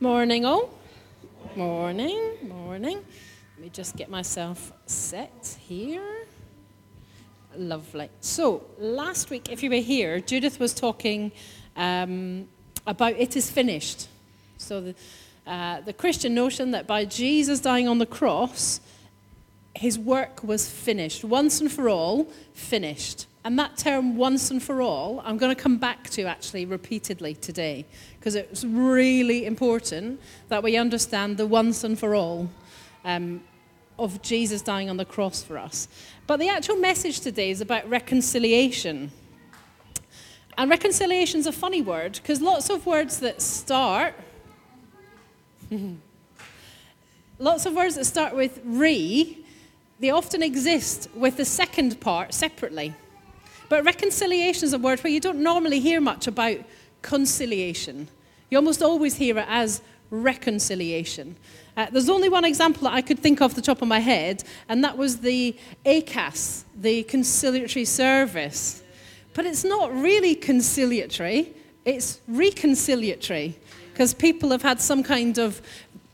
Morning, all. Morning, morning. Let me just get myself set here. Lovely. So, last week, if you were here, Judith was talking um, about it is finished. So, the, uh, the Christian notion that by Jesus dying on the cross, his work was finished, once and for all, finished. And that term, once and for all, I'm going to come back to actually repeatedly today because it's really important that we understand the once and for all um, of Jesus dying on the cross for us. But the actual message today is about reconciliation. And reconciliation is a funny word because lots of words that start, lots of words that start with re, they often exist with the second part separately. But reconciliation is a word where you don't normally hear much about conciliation. You almost always hear it as reconciliation. Uh, there's only one example that I could think of the top of my head, and that was the ACAS, the conciliatory service. But it's not really conciliatory, it's reconciliatory, because people have had some kind of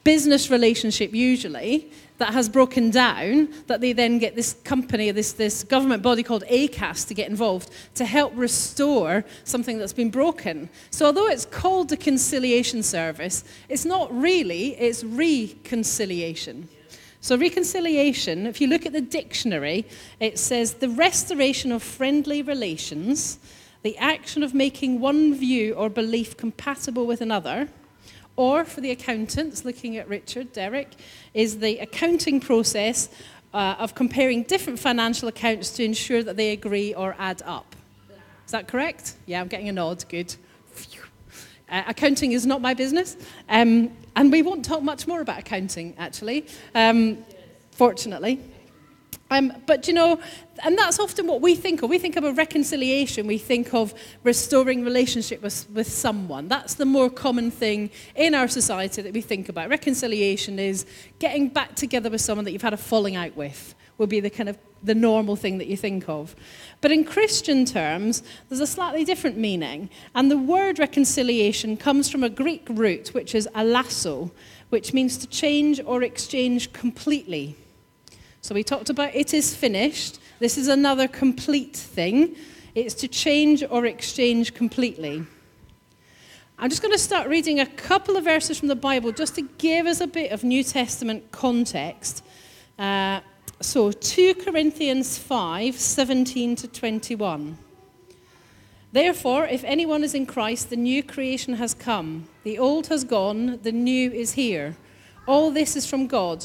business relationship usually, that has broken down, that they then get this company, this, this government body called ACAS to get involved to help restore something that's been broken. So although it's called the conciliation service, it's not really, it's reconciliation. So, reconciliation, if you look at the dictionary, it says the restoration of friendly relations, the action of making one view or belief compatible with another, or for the accountants, looking at Richard, Derek, is the accounting process uh, of comparing different financial accounts to ensure that they agree or add up. Is that correct? Yeah, I'm getting a nod. Good. Uh, accounting is not my business. Um, and we won't talk much more about accounting, actually, um, fortunately. Um, but you know, and that's often what we think of. We think of a reconciliation, we think of restoring relationship with, with someone. That's the more common thing in our society that we think about. Reconciliation is getting back together with someone that you've had a falling out with, would be the kind of the normal thing that you think of. But in Christian terms, there's a slightly different meaning. And the word reconciliation comes from a Greek root, which is allasso, which means to change or exchange completely. So we talked about it is finished. This is another complete thing. It's to change or exchange completely. I'm just going to start reading a couple of verses from the Bible just to give us a bit of New Testament context. Uh, so, 2 Corinthians 5 17 to 21. Therefore, if anyone is in Christ, the new creation has come. The old has gone, the new is here. All this is from God,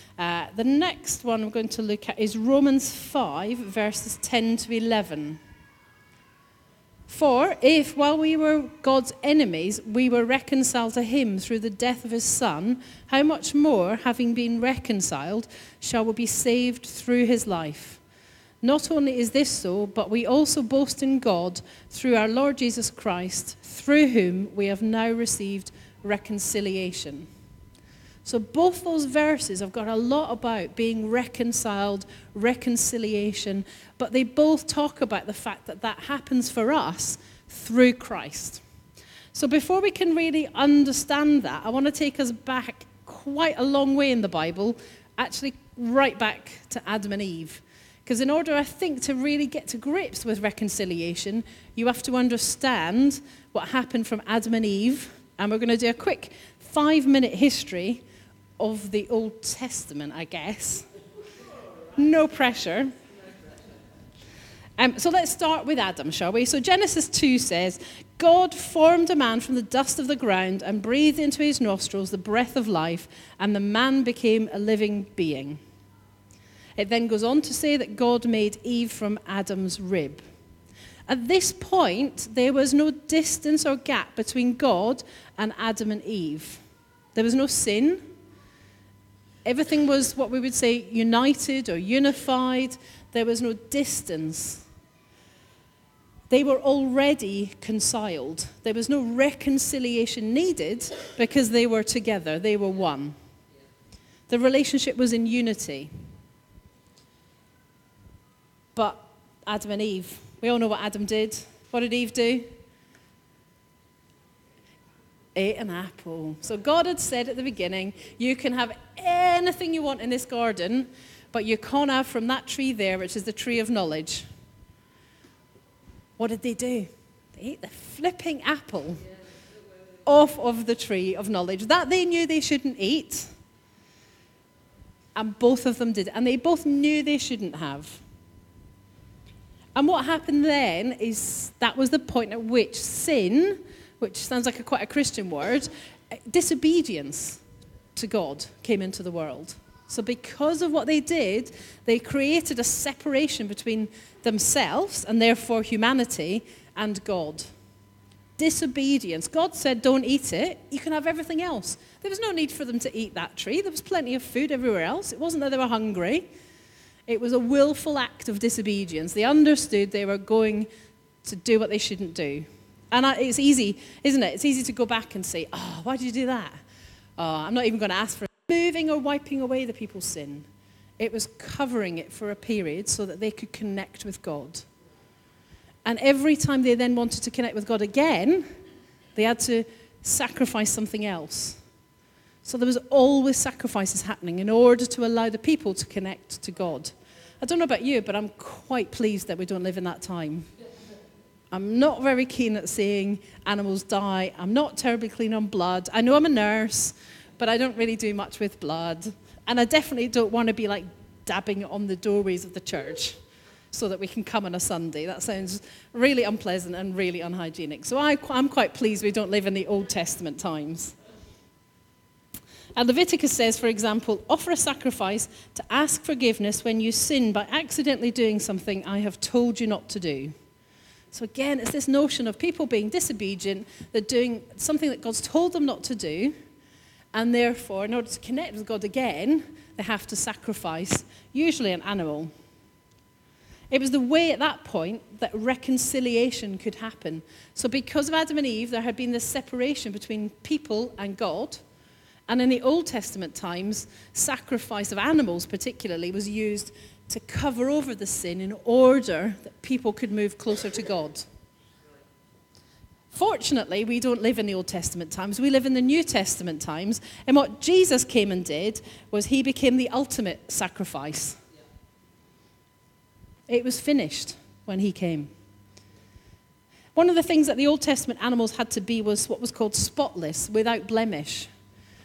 Uh, the next one we're going to look at is Romans 5, verses 10 to 11. For if, while we were God's enemies, we were reconciled to him through the death of his Son, how much more, having been reconciled, shall we be saved through his life? Not only is this so, but we also boast in God through our Lord Jesus Christ, through whom we have now received reconciliation. So, both those verses have got a lot about being reconciled, reconciliation, but they both talk about the fact that that happens for us through Christ. So, before we can really understand that, I want to take us back quite a long way in the Bible, actually, right back to Adam and Eve. Because, in order, I think, to really get to grips with reconciliation, you have to understand what happened from Adam and Eve and we're going to do a quick five minute history of the Old Testament, I guess. No pressure. Um, so let's start with Adam, shall we? So Genesis 2 says, God formed a man from the dust of the ground and breathed into his nostrils the breath of life, and the man became a living being. It then goes on to say that God made Eve from Adam's rib. At this point, there was no distance or gap between God and Adam and Eve. There was no sin. Everything was what we would say united or unified. There was no distance. They were already conciled. There was no reconciliation needed because they were together, they were one. The relationship was in unity. But Adam and Eve, we all know what Adam did. What did Eve do? Ate an apple. So God had said at the beginning, you can have anything you want in this garden, but you can't have from that tree there, which is the tree of knowledge. What did they do? They ate the flipping apple off of the tree of knowledge that they knew they shouldn't eat. And both of them did. And they both knew they shouldn't have. And what happened then is that was the point at which sin, which sounds like a, quite a Christian word, eh, disobedience to God came into the world. So, because of what they did, they created a separation between themselves and therefore humanity and God. Disobedience. God said, Don't eat it. You can have everything else. There was no need for them to eat that tree. There was plenty of food everywhere else. It wasn't that they were hungry, it was a willful act of disobedience. They understood they were going to do what they shouldn't do. And it's easy, isn't it? It's easy to go back and say, Oh, why did you do that? Oh, I'm not even going to ask for moving or wiping away the people's sin. It was covering it for a period so that they could connect with God. And every time they then wanted to connect with God again, they had to sacrifice something else. So there was always sacrifices happening in order to allow the people to connect to God. I don't know about you, but I'm quite pleased that we don't live in that time. I'm not very keen at seeing animals die. I'm not terribly keen on blood. I know I'm a nurse, but I don't really do much with blood. And I definitely don't want to be like dabbing on the doorways of the church so that we can come on a Sunday. That sounds really unpleasant and really unhygienic. So I, am quite pleased we don't live in the Old Testament times. And Leviticus says, for example, offer a sacrifice to ask forgiveness when you sin by accidentally doing something I have told you not to do. So again, it's this notion of people being disobedient, they're doing something that God's told them not to do, and therefore, in order to connect with God again, they have to sacrifice, usually an animal. It was the way at that point that reconciliation could happen. So, because of Adam and Eve, there had been this separation between people and God. And in the Old Testament times, sacrifice of animals, particularly, was used to cover over the sin in order that people could move closer to God. Fortunately, we don't live in the Old Testament times. We live in the New Testament times. And what Jesus came and did was he became the ultimate sacrifice. It was finished when he came. One of the things that the Old Testament animals had to be was what was called spotless, without blemish.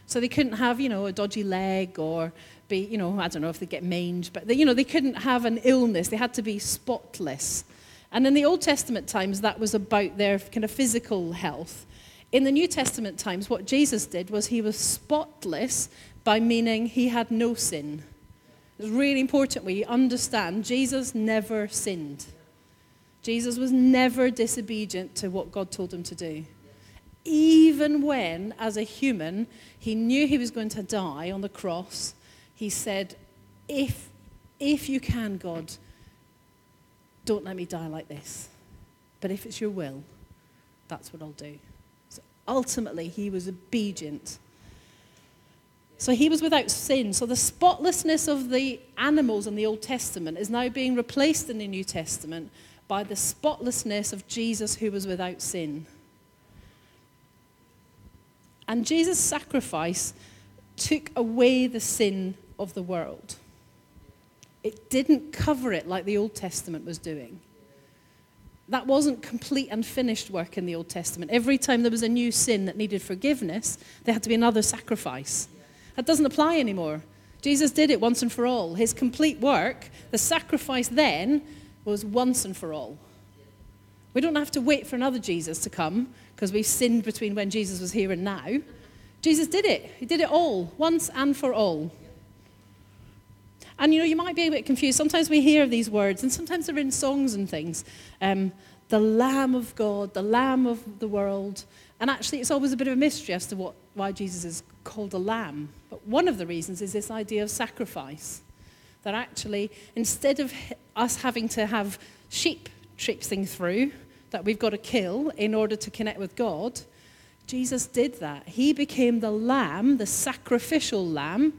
So they couldn't have, you know, a dodgy leg or be, you know, I don't know if they get mange, but they, you know, they couldn't have an illness. They had to be spotless. And in the Old Testament times, that was about their kind of physical health. In the New Testament times, what Jesus did was he was spotless by meaning he had no sin. It's really important we understand Jesus never sinned. Jesus was never disobedient to what God told him to do. Even when, as a human, he knew he was going to die on the cross, he said, If, if you can, God, don't let me die like this. But if it's your will, that's what I'll do. So ultimately, he was obedient. So he was without sin. So the spotlessness of the animals in the Old Testament is now being replaced in the New Testament by the spotlessness of Jesus who was without sin. And Jesus' sacrifice took away the sin of the world. It didn't cover it like the Old Testament was doing. That wasn't complete and finished work in the Old Testament. Every time there was a new sin that needed forgiveness, there had to be another sacrifice. That doesn't apply anymore. Jesus did it once and for all. His complete work, the sacrifice then, was once and for all. We don't have to wait for another Jesus to come because we've sinned between when Jesus was here and now. Jesus did it. He did it all, once and for all. And you know, you might be a bit confused. Sometimes we hear these words, and sometimes they're in songs and things. Um, the Lamb of God, the Lamb of the world. And actually, it's always a bit of a mystery as to what, why Jesus is called a lamb. But one of the reasons is this idea of sacrifice. That actually, instead of us having to have sheep traipsing through that we've got to kill in order to connect with God, Jesus did that. He became the lamb, the sacrificial lamb,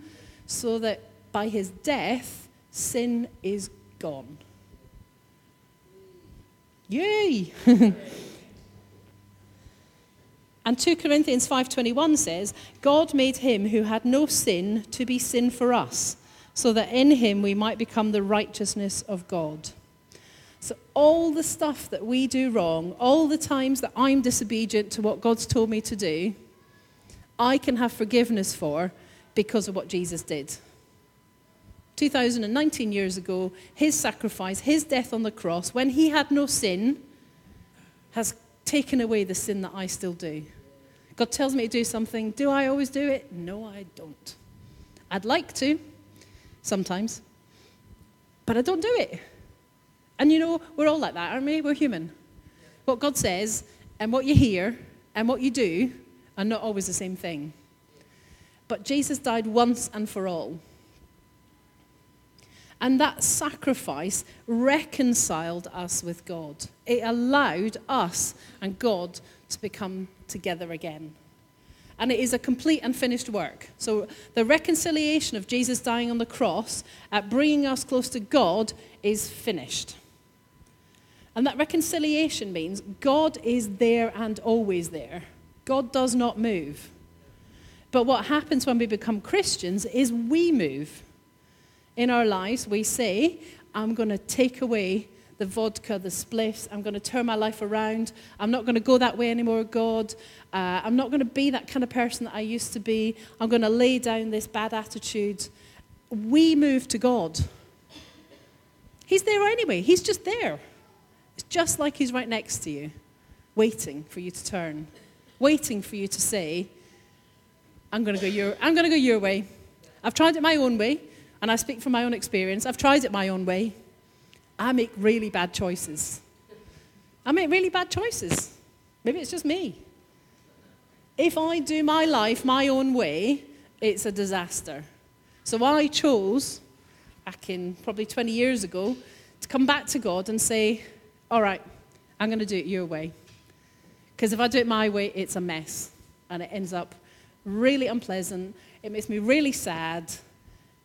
so that by his death, sin is gone. Yay! and 2 Corinthians 5:21 says, God made him who had no sin to be sin for us, so that in him we might become the righteousness of God. So, all the stuff that we do wrong, all the times that I'm disobedient to what God's told me to do, I can have forgiveness for because of what Jesus did. 2019 years ago, his sacrifice, his death on the cross, when he had no sin, has taken away the sin that I still do. God tells me to do something. Do I always do it? No, I don't. I'd like to, sometimes, but I don't do it. And you know, we're all like that, aren't we? We're human. What God says and what you hear and what you do are not always the same thing. But Jesus died once and for all. And that sacrifice reconciled us with God. It allowed us and God to become together again. And it is a complete and finished work. So the reconciliation of Jesus dying on the cross at bringing us close to God is finished. And that reconciliation means God is there and always there. God does not move. But what happens when we become Christians is we move in our lives, we say, I'm going to take away the vodka, the spliffs. I'm going to turn my life around. I'm not going to go that way anymore, God. Uh, I'm not going to be that kind of person that I used to be. I'm going to lay down this bad attitude. We move to God. He's there anyway, He's just there. It's just like He's right next to you, waiting for you to turn, waiting for you to say, I'm going to go your, I'm going to go your way. I've tried it my own way. And I speak from my own experience. I've tried it my own way. I make really bad choices. I make really bad choices. Maybe it's just me. If I do my life my own way, it's a disaster. So I chose, back in probably 20 years ago, to come back to God and say, All right, I'm going to do it your way. Because if I do it my way, it's a mess. And it ends up really unpleasant. It makes me really sad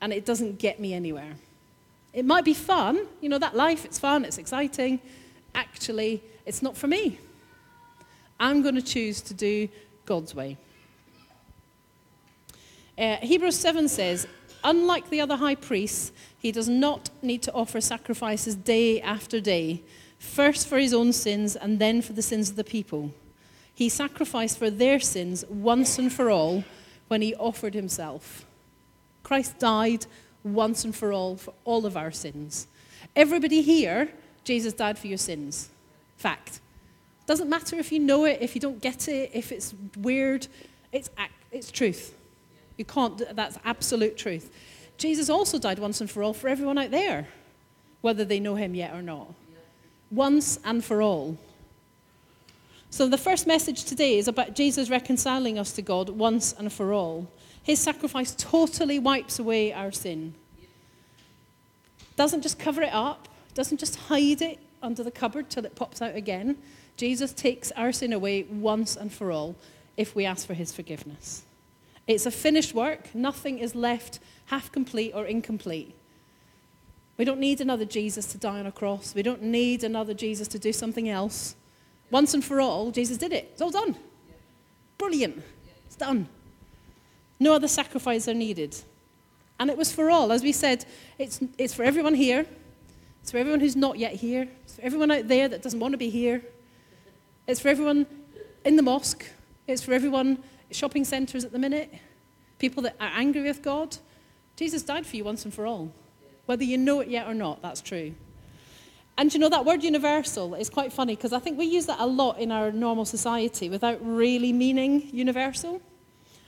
and it doesn't get me anywhere. It might be fun, you know, that life, it's fun, it's exciting. Actually, it's not for me. I'm going to choose to do God's way. Uh, Hebrews 7 says, Unlike the other high priests, he does not need to offer sacrifices day after day, first for his own sins and then for the sins of the people. He sacrificed for their sins once and for all when he offered himself. Christ died once and for all for all of our sins. Everybody here, Jesus died for your sins. Fact. Doesn't matter if you know it, if you don't get it, if it's weird, it's, it's truth. You can't, that's absolute truth. Jesus also died once and for all for everyone out there, whether they know him yet or not. Once and for all. So the first message today is about Jesus reconciling us to God once and for all. His sacrifice totally wipes away our sin. Doesn't just cover it up, doesn't just hide it under the cupboard till it pops out again. Jesus takes our sin away once and for all if we ask for his forgiveness. It's a finished work, nothing is left half complete or incomplete. We don't need another Jesus to die on a cross. We don't need another Jesus to do something else. Once and for all, Jesus did it. It's all done. Brilliant. It's done. No other sacrifice are needed. And it was for all. As we said, it's, it's for everyone here. It's for everyone who's not yet here. It's for everyone out there that doesn't want to be here. It's for everyone in the mosque. It's for everyone shopping centres at the minute. People that are angry with God. Jesus died for you once and for all. Whether you know it yet or not, that's true. And you know, that word universal is quite funny because I think we use that a lot in our normal society without really meaning universal.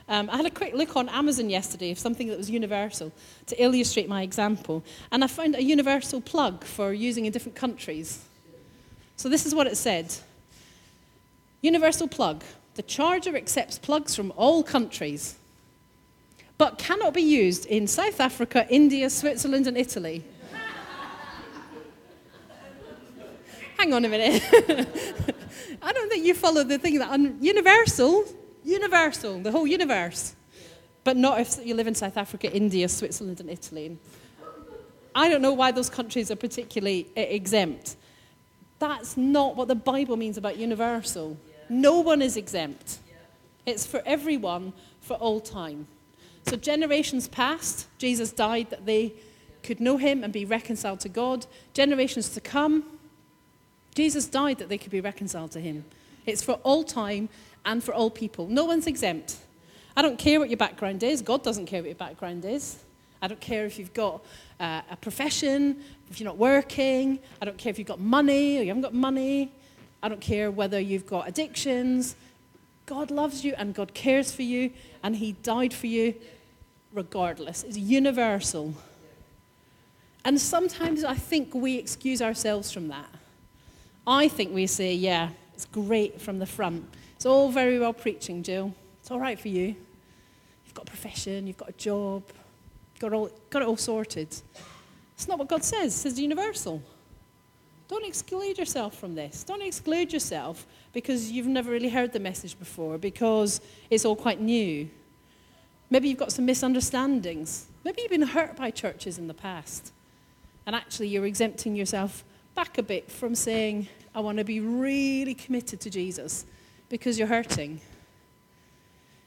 Um, I had a quick look on Amazon yesterday of something that was universal to illustrate my example, and I found a universal plug for using in different countries. So this is what it said Universal plug. The charger accepts plugs from all countries, but cannot be used in South Africa, India, Switzerland, and Italy. Hang on a minute. I don't think you follow the thing that un- universal, universal, the whole universe, but not if you live in South Africa, India, Switzerland, and Italy. I don't know why those countries are particularly uh, exempt. That's not what the Bible means about universal. No one is exempt. It's for everyone for all time. So, generations past, Jesus died that they could know him and be reconciled to God. Generations to come, Jesus died that they could be reconciled to him. It's for all time and for all people. No one's exempt. I don't care what your background is. God doesn't care what your background is. I don't care if you've got uh, a profession, if you're not working. I don't care if you've got money or you haven't got money. I don't care whether you've got addictions. God loves you and God cares for you and He died for you regardless. It's universal. And sometimes I think we excuse ourselves from that. I think we say, yeah, it's great from the front. It's all very well preaching, Gill. It's all right for you. You've got a profession, you've got a job, got, all, got it all sorted. It's not what God says. It says universal. Don't exclude yourself from this. Don't exclude yourself because you've never really heard the message before, because it's all quite new. Maybe you've got some misunderstandings. Maybe you've been hurt by churches in the past. And actually, you're exempting yourself back a bit from saying, I want to be really committed to Jesus because you're hurting.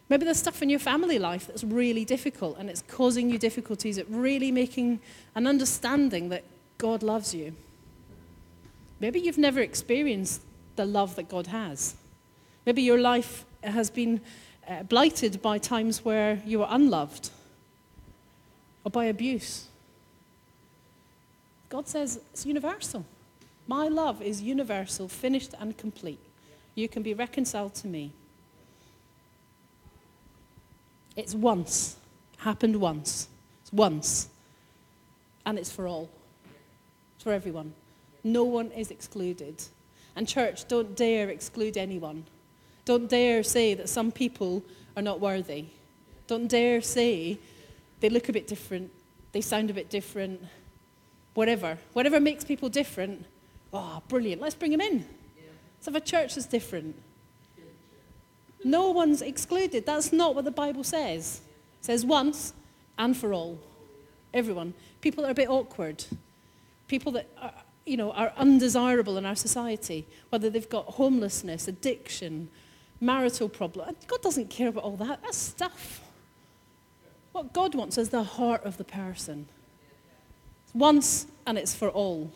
Maybe there's stuff in your family life that's really difficult and it's causing you difficulties at really making an understanding that God loves you. Maybe you've never experienced the love that God has. Maybe your life has been uh, blighted by times where you were unloved or by abuse. God says it's universal. My love is universal, finished, and complete. You can be reconciled to me. It's once, happened once. It's once. And it's for all. It's for everyone. No one is excluded. And, church, don't dare exclude anyone. Don't dare say that some people are not worthy. Don't dare say they look a bit different, they sound a bit different, whatever. Whatever makes people different, oh, brilliant, let's bring them in. Let's have a church is different. No one's excluded. That's not what the Bible says. It says once and for all. Everyone. People that are a bit awkward. People that are, you know, are undesirable in our society. Whether they've got homelessness, addiction, marital problem. God doesn't care about all that. That's stuff. What God wants is the heart of the person. It's once and it's for all.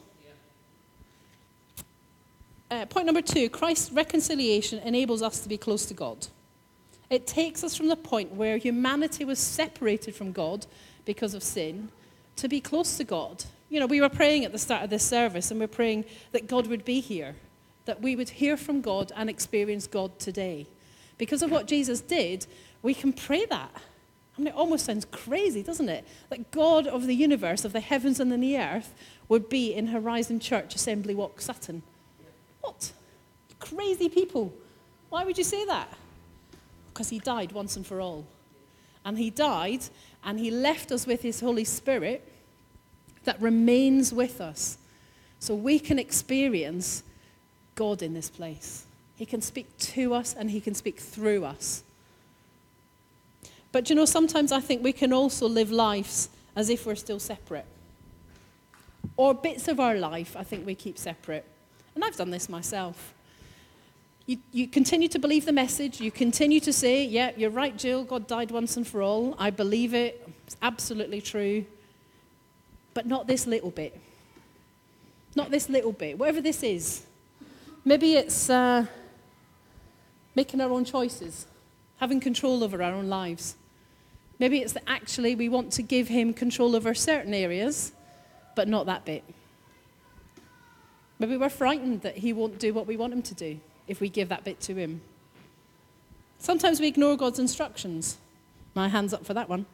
Uh, point number two Christ's reconciliation enables us to be close to God. It takes us from the point where humanity was separated from God because of sin to be close to God. You know, we were praying at the start of this service and we're praying that God would be here, that we would hear from God and experience God today. Because of what Jesus did, we can pray that. I mean, it almost sounds crazy, doesn't it? That God of the universe, of the heavens and the earth, would be in Horizon Church Assembly Walk Sutton. What? Crazy people. Why would you say that? Because he died once and for all. And he died and he left us with his Holy Spirit that remains with us. So we can experience God in this place. He can speak to us and he can speak through us. But you know, sometimes I think we can also live lives as if we're still separate. Or bits of our life, I think we keep separate. And I've done this myself. You, you continue to believe the message. You continue to say, yeah, you're right, Gill. God died once and for all. I believe it. It's absolutely true. But not this little bit. Not this little bit. Whatever this is. Maybe it's uh, making our own choices, having control over our own lives. Maybe it's that actually we want to give Him control over certain areas, but not that bit. Maybe we're frightened that He won't do what we want Him to do if we give that bit to Him. Sometimes we ignore God's instructions. My hand's up for that one.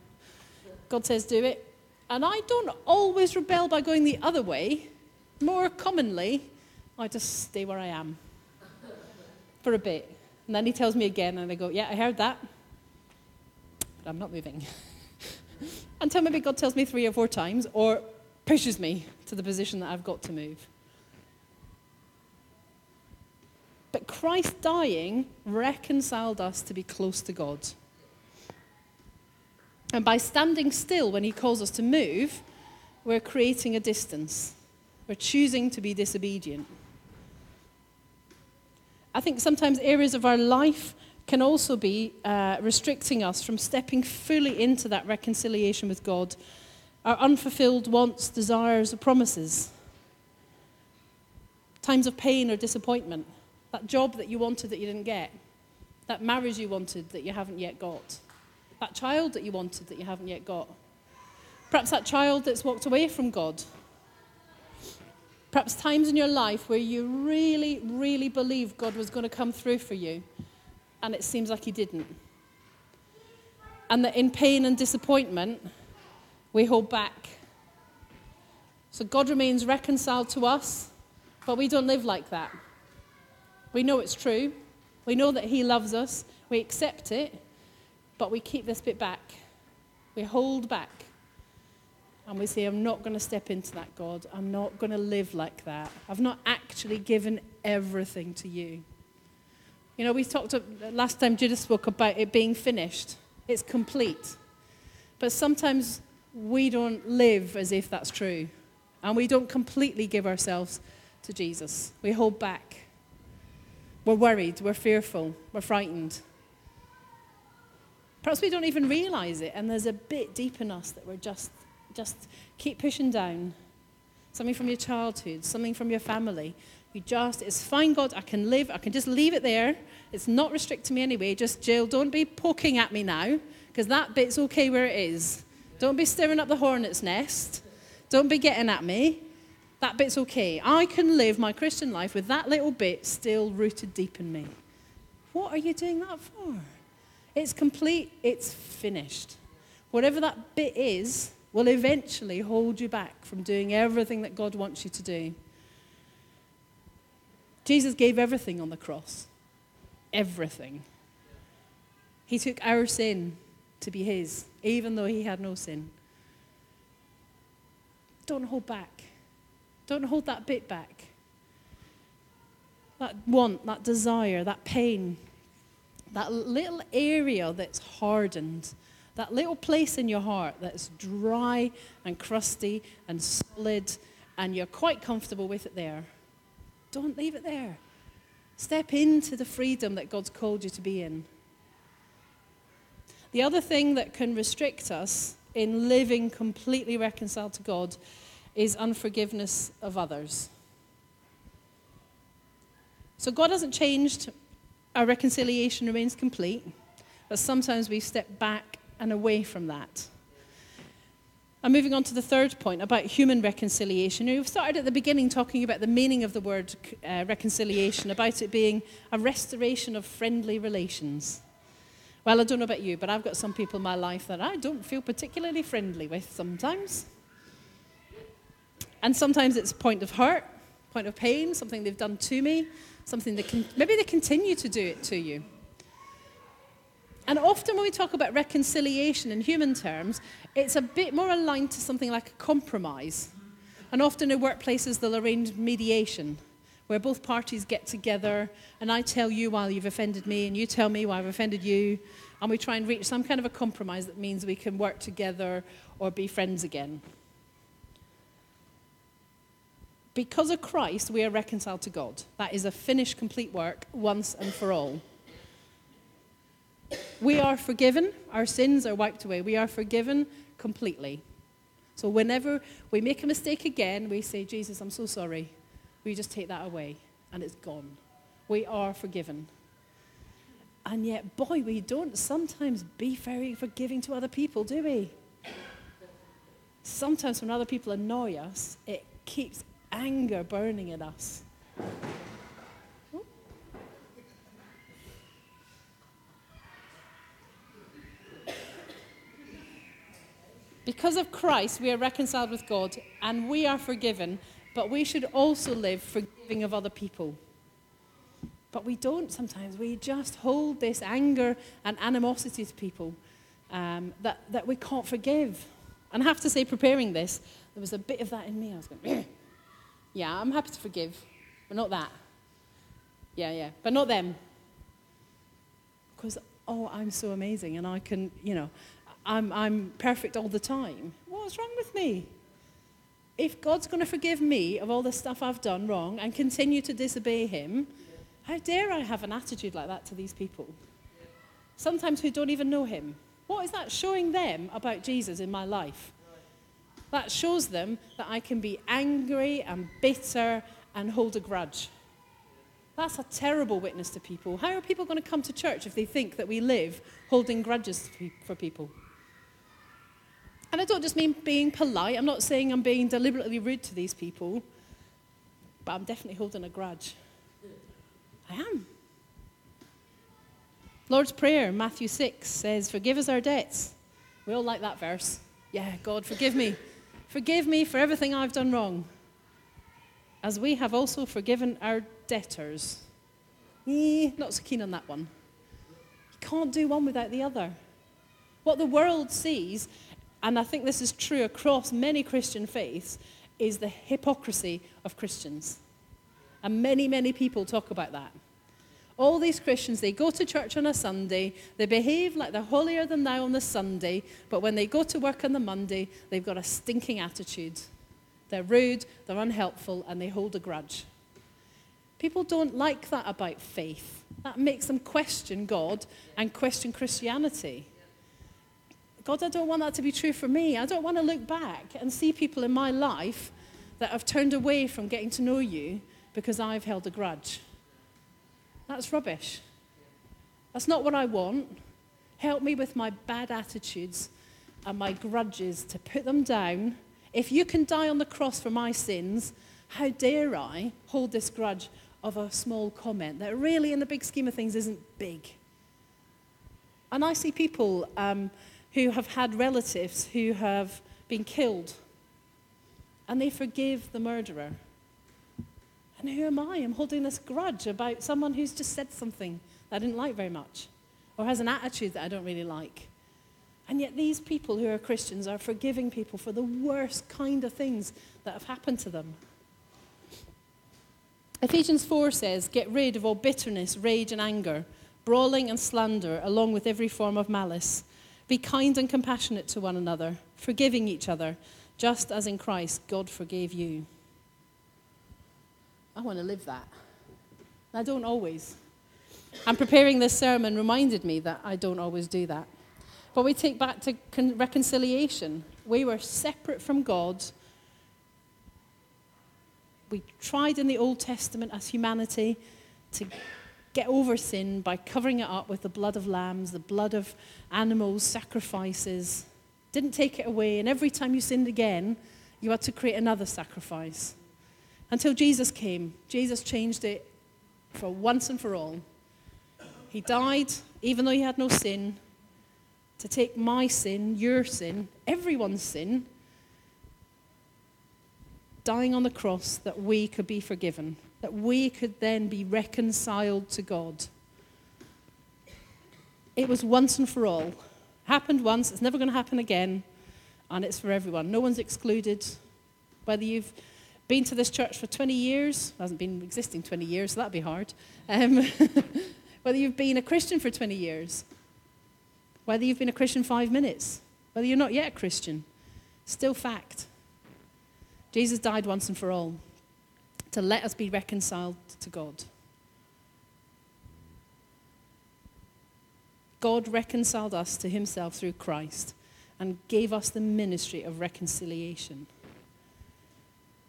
God says, do it. And I don't always rebel by going the other way. More commonly, I just stay where I am for a bit. And then he tells me again, and I go, Yeah, I heard that, but I'm not moving. Until maybe God tells me three or four times, or pushes me to the position that I've got to move. But Christ dying reconciled us to be close to God. And by standing still when he calls us to move, we're creating a distance. We're choosing to be disobedient. I think sometimes areas of our life can also be uh, restricting us from stepping fully into that reconciliation with God, our unfulfilled wants, desires, or promises. Times of pain or disappointment, that job that you wanted that you didn't get, that marriage you wanted that you haven't yet got, that child that you wanted that you haven't yet got. Perhaps that child that's walked away from God. Perhaps times in your life where you really, really believed God was going to come through for you, and it seems like He didn't. And that in pain and disappointment, we hold back. So God remains reconciled to us, but we don't live like that. We know it's true. We know that He loves us. We accept it, but we keep this bit back. We hold back. And we say, I'm not going to step into that, God. I'm not going to live like that. I've not actually given everything to you. You know, we talked last time Judith spoke about it being finished, it's complete. But sometimes we don't live as if that's true. And we don't completely give ourselves to Jesus. We hold back. We're worried, we're fearful, we're frightened. Perhaps we don't even realize it, and there's a bit deep in us that we're just just keep pushing down. Something from your childhood, something from your family. You just, it's fine, God, I can live, I can just leave it there. It's not restricting me anyway. Just, Gill, don't be poking at me now, because that bit's okay where it is. Don't be stirring up the hornet's nest. Don't be getting at me. That bit's okay. I can live my Christian life with that little bit still rooted deep in me. What are you doing that for? It's complete, it's finished. Whatever that bit is, will eventually hold you back from doing everything that God wants you to do. Jesus gave everything on the cross. Everything. He took our sin to be his, even though he had no sin. Don't hold back. Don't hold that bit back. That want, that desire, that pain, that little area that's hardened that little place in your heart that's dry and crusty and solid, and you're quite comfortable with it there, don't leave it there. Step into the freedom that God's called you to be in. The other thing that can restrict us in living completely reconciled to God is unforgiveness of others. So God hasn't changed, our reconciliation remains complete, but sometimes we step back and away from that. I'm moving on to the third point about human reconciliation. We've started at the beginning talking about the meaning of the word uh, reconciliation, about it being a restoration of friendly relations. Well, I don't know about you, but I've got some people in my life that I don't feel particularly friendly with sometimes. And sometimes it's a point of hurt, point of pain, something they've done to me, something that can, maybe they continue to do it to you. And often when we talk about reconciliation in human terms, it's a bit more aligned to something like a compromise. And often in workplaces, they'll arrange mediation, where both parties get together and I tell you why you've offended me and you tell me why I've offended you. And we try and reach some kind of a compromise that means we can work together or be friends again. Because of Christ, we are reconciled to God. That is a finished, complete work once and for all. We are forgiven, our sins are wiped away. We are forgiven completely. So whenever we make a mistake again, we say, Jesus, I'm so sorry. We just take that away and it's gone. We are forgiven. And yet, boy, we don't sometimes be very forgiving to other people, do we? Sometimes when other people annoy us, it keeps anger burning in us. Because of Christ, we are reconciled with God and we are forgiven, but we should also live forgiving of other people. But we don't sometimes. We just hold this anger and animosity to people um, that, that we can't forgive. And I have to say, preparing this, there was a bit of that in me. I was going, yeah, I'm happy to forgive, but not that. Yeah, yeah, but not them. Because, oh, I'm so amazing and I can, you know, I'm, I'm perfect all the time. What's wrong with me? If God's going to forgive me of all the stuff I've done wrong and continue to disobey Him, how dare I have an attitude like that to these people? Sometimes who don't even know Him. What is that showing them about Jesus in my life? That shows them that I can be angry and bitter and hold a grudge. That's a terrible witness to people. How are people going to come to church if they think that we live holding grudges for people? And I don't just mean being polite. I'm not saying I'm being deliberately rude to these people, but I'm definitely holding a grudge. I am. Lord's Prayer, Matthew 6, says, Forgive us our debts. We all like that verse. Yeah, God, forgive me. Forgive me for everything I've done wrong, as we have also forgiven our debtors. Eh, not so keen on that one. You can't do one without the other. What the world sees, and I think this is true across many Christian faiths, is the hypocrisy of Christians. And many, many people talk about that. All these Christians, they go to church on a Sunday, they behave like they're holier than thou on the Sunday, but when they go to work on the Monday, they've got a stinking attitude. They're rude, they're unhelpful, and they hold a grudge. People don't like that about faith. That makes them question God and question Christianity. God, I don't want that to be true for me. I don't want to look back and see people in my life that have turned away from getting to know you because I've held a grudge. That's rubbish. That's not what I want. Help me with my bad attitudes and my grudges to put them down. If you can die on the cross for my sins, how dare I hold this grudge of a small comment that really, in the big scheme of things, isn't big? And I see people um, who have had relatives who have been killed, and they forgive the murderer. And who am I? I'm holding this grudge about someone who's just said something that I didn't like very much or has an attitude that I don't really like. And yet, these people who are Christians are forgiving people for the worst kind of things that have happened to them. Ephesians 4 says, Get rid of all bitterness, rage, and anger, brawling and slander, along with every form of malice. Be kind and compassionate to one another, forgiving each other, just as in Christ God forgave you. I want to live that. I don't always. And preparing this sermon reminded me that I don't always do that. But we take back to con- reconciliation. We were separate from God. We tried in the Old Testament as humanity to get over sin by covering it up with the blood of lambs, the blood of animals, sacrifices. Didn't take it away. And every time you sinned again, you had to create another sacrifice. Until Jesus came, Jesus changed it for once and for all. He died, even though he had no sin, to take my sin, your sin, everyone's sin, dying on the cross that we could be forgiven, that we could then be reconciled to God. It was once and for all. Happened once, it's never going to happen again, and it's for everyone. No one's excluded. Whether you've been to this church for 20 years, hasn't been existing 20 years, so that'd be hard. Um, whether you've been a Christian for 20 years, whether you've been a Christian five minutes, whether you're not yet a Christian, still fact. Jesus died once and for all to let us be reconciled to God. God reconciled us to himself through Christ and gave us the ministry of reconciliation.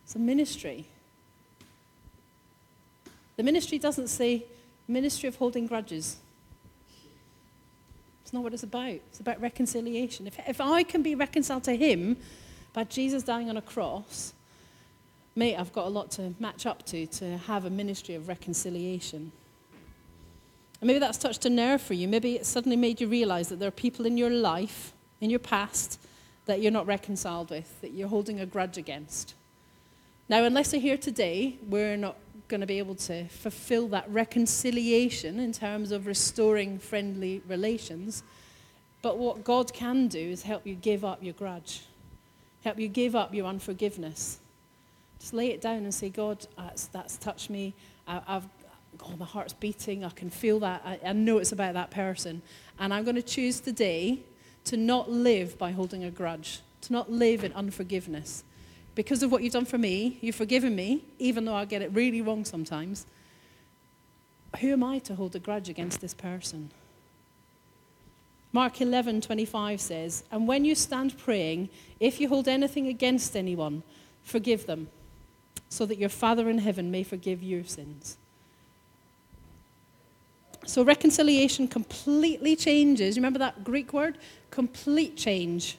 It's a ministry. The ministry doesn't say ministry of holding grudges. It's not what it's about. It's about reconciliation. If, if I can be reconciled to Him by Jesus dying on a cross, mate, I've got a lot to match up to to have a ministry of reconciliation. And maybe that's touched a nerve for you. Maybe it suddenly made you realize that there are people in your life, in your past, that you're not reconciled with, that you're holding a grudge against. Now, unless you're here today, we're not going to be able to fulfill that reconciliation in terms of restoring friendly relations. But what God can do is help you give up your grudge, help you give up your unforgiveness. Just lay it down and say, God, that's, that's touched me. I, have oh, my heart's beating. I can feel that. I, I know it's about that person. And I'm going to choose today to not live by holding a grudge, to not live in unforgiveness. Because of what you've done for me, you've forgiven me, even though I get it really wrong sometimes. Who am I to hold a grudge against this person? Mark 11:25 says, "And when you stand praying, if you hold anything against anyone, forgive them, so that your Father in heaven may forgive your sins." So reconciliation completely changes. Remember that Greek word? Complete change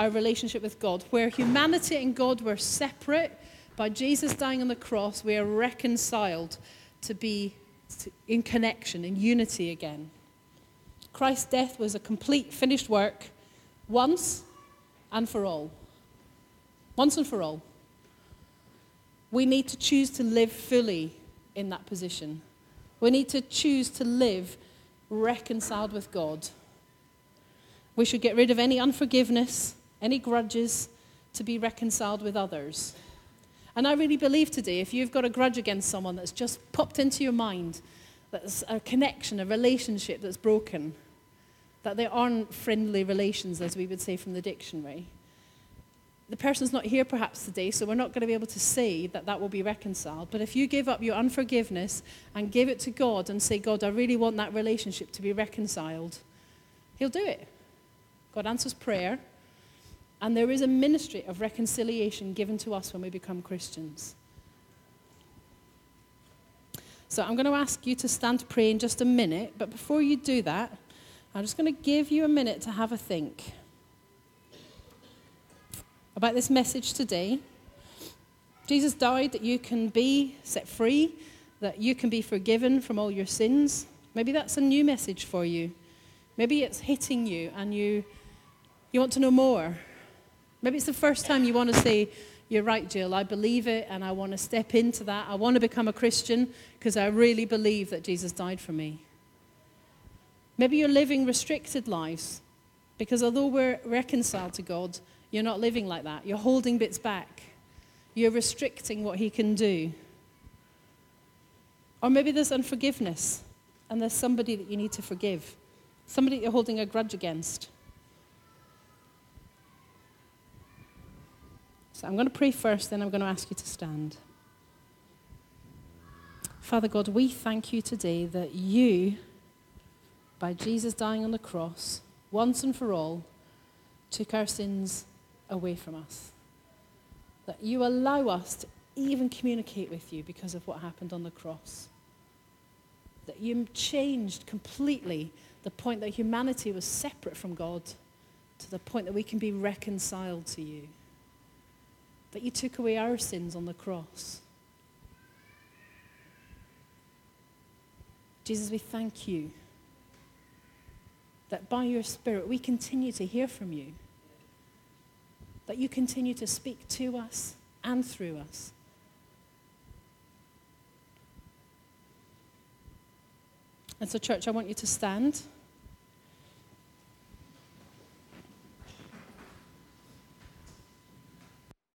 our relationship with God. Where humanity and God were separate, by Jesus dying on the cross, we are reconciled to be in connection, in unity again. Christ's death was a complete, finished work once and for all. Once and for all. We need to choose to live fully in that position. We need to choose to live reconciled with God. We should get rid of any unforgiveness, any grudges, to be reconciled with others. And I really believe today, if you've got a grudge against someone that's just popped into your mind, that's a connection, a relationship that's broken, that there aren't friendly relations, as we would say from the dictionary, the person's not here perhaps today, so we're not going to be able to say that that will be reconciled. But if you give up your unforgiveness and give it to God and say, God, I really want that relationship to be reconciled, He'll do it. God answers prayer. And there is a ministry of reconciliation given to us when we become Christians. So I'm going to ask you to stand to pray in just a minute, but before you do that, I'm just going to give you a minute to have a think about this message today. Jesus died that you can be set free, that you can be forgiven from all your sins. Maybe that's a new message for you. Maybe it's hitting you and you, you want to know more. Maybe it's the first time you want to say, You're right, Gill, I believe it and I want to step into that. I want to become a Christian because I really believe that Jesus died for me. Maybe you're living restricted lives because although we're reconciled to God, you're not living like that. You're holding bits back. You're restricting what He can do. Or maybe there's unforgiveness and there's somebody that you need to forgive, somebody you're holding a grudge against. So I'm going to pray first, then I'm going to ask you to stand. Father God, we thank you today that you, by Jesus dying on the cross, once and for all, took our sins away from us. That you allow us to even communicate with you because of what happened on the cross. That you changed completely the point that humanity was separate from God to the point that we can be reconciled to you. That you took away our sins on the cross. Jesus, we thank you that by your Spirit we continue to hear from you that you continue to speak to us and through us. And so, church, I want you to stand.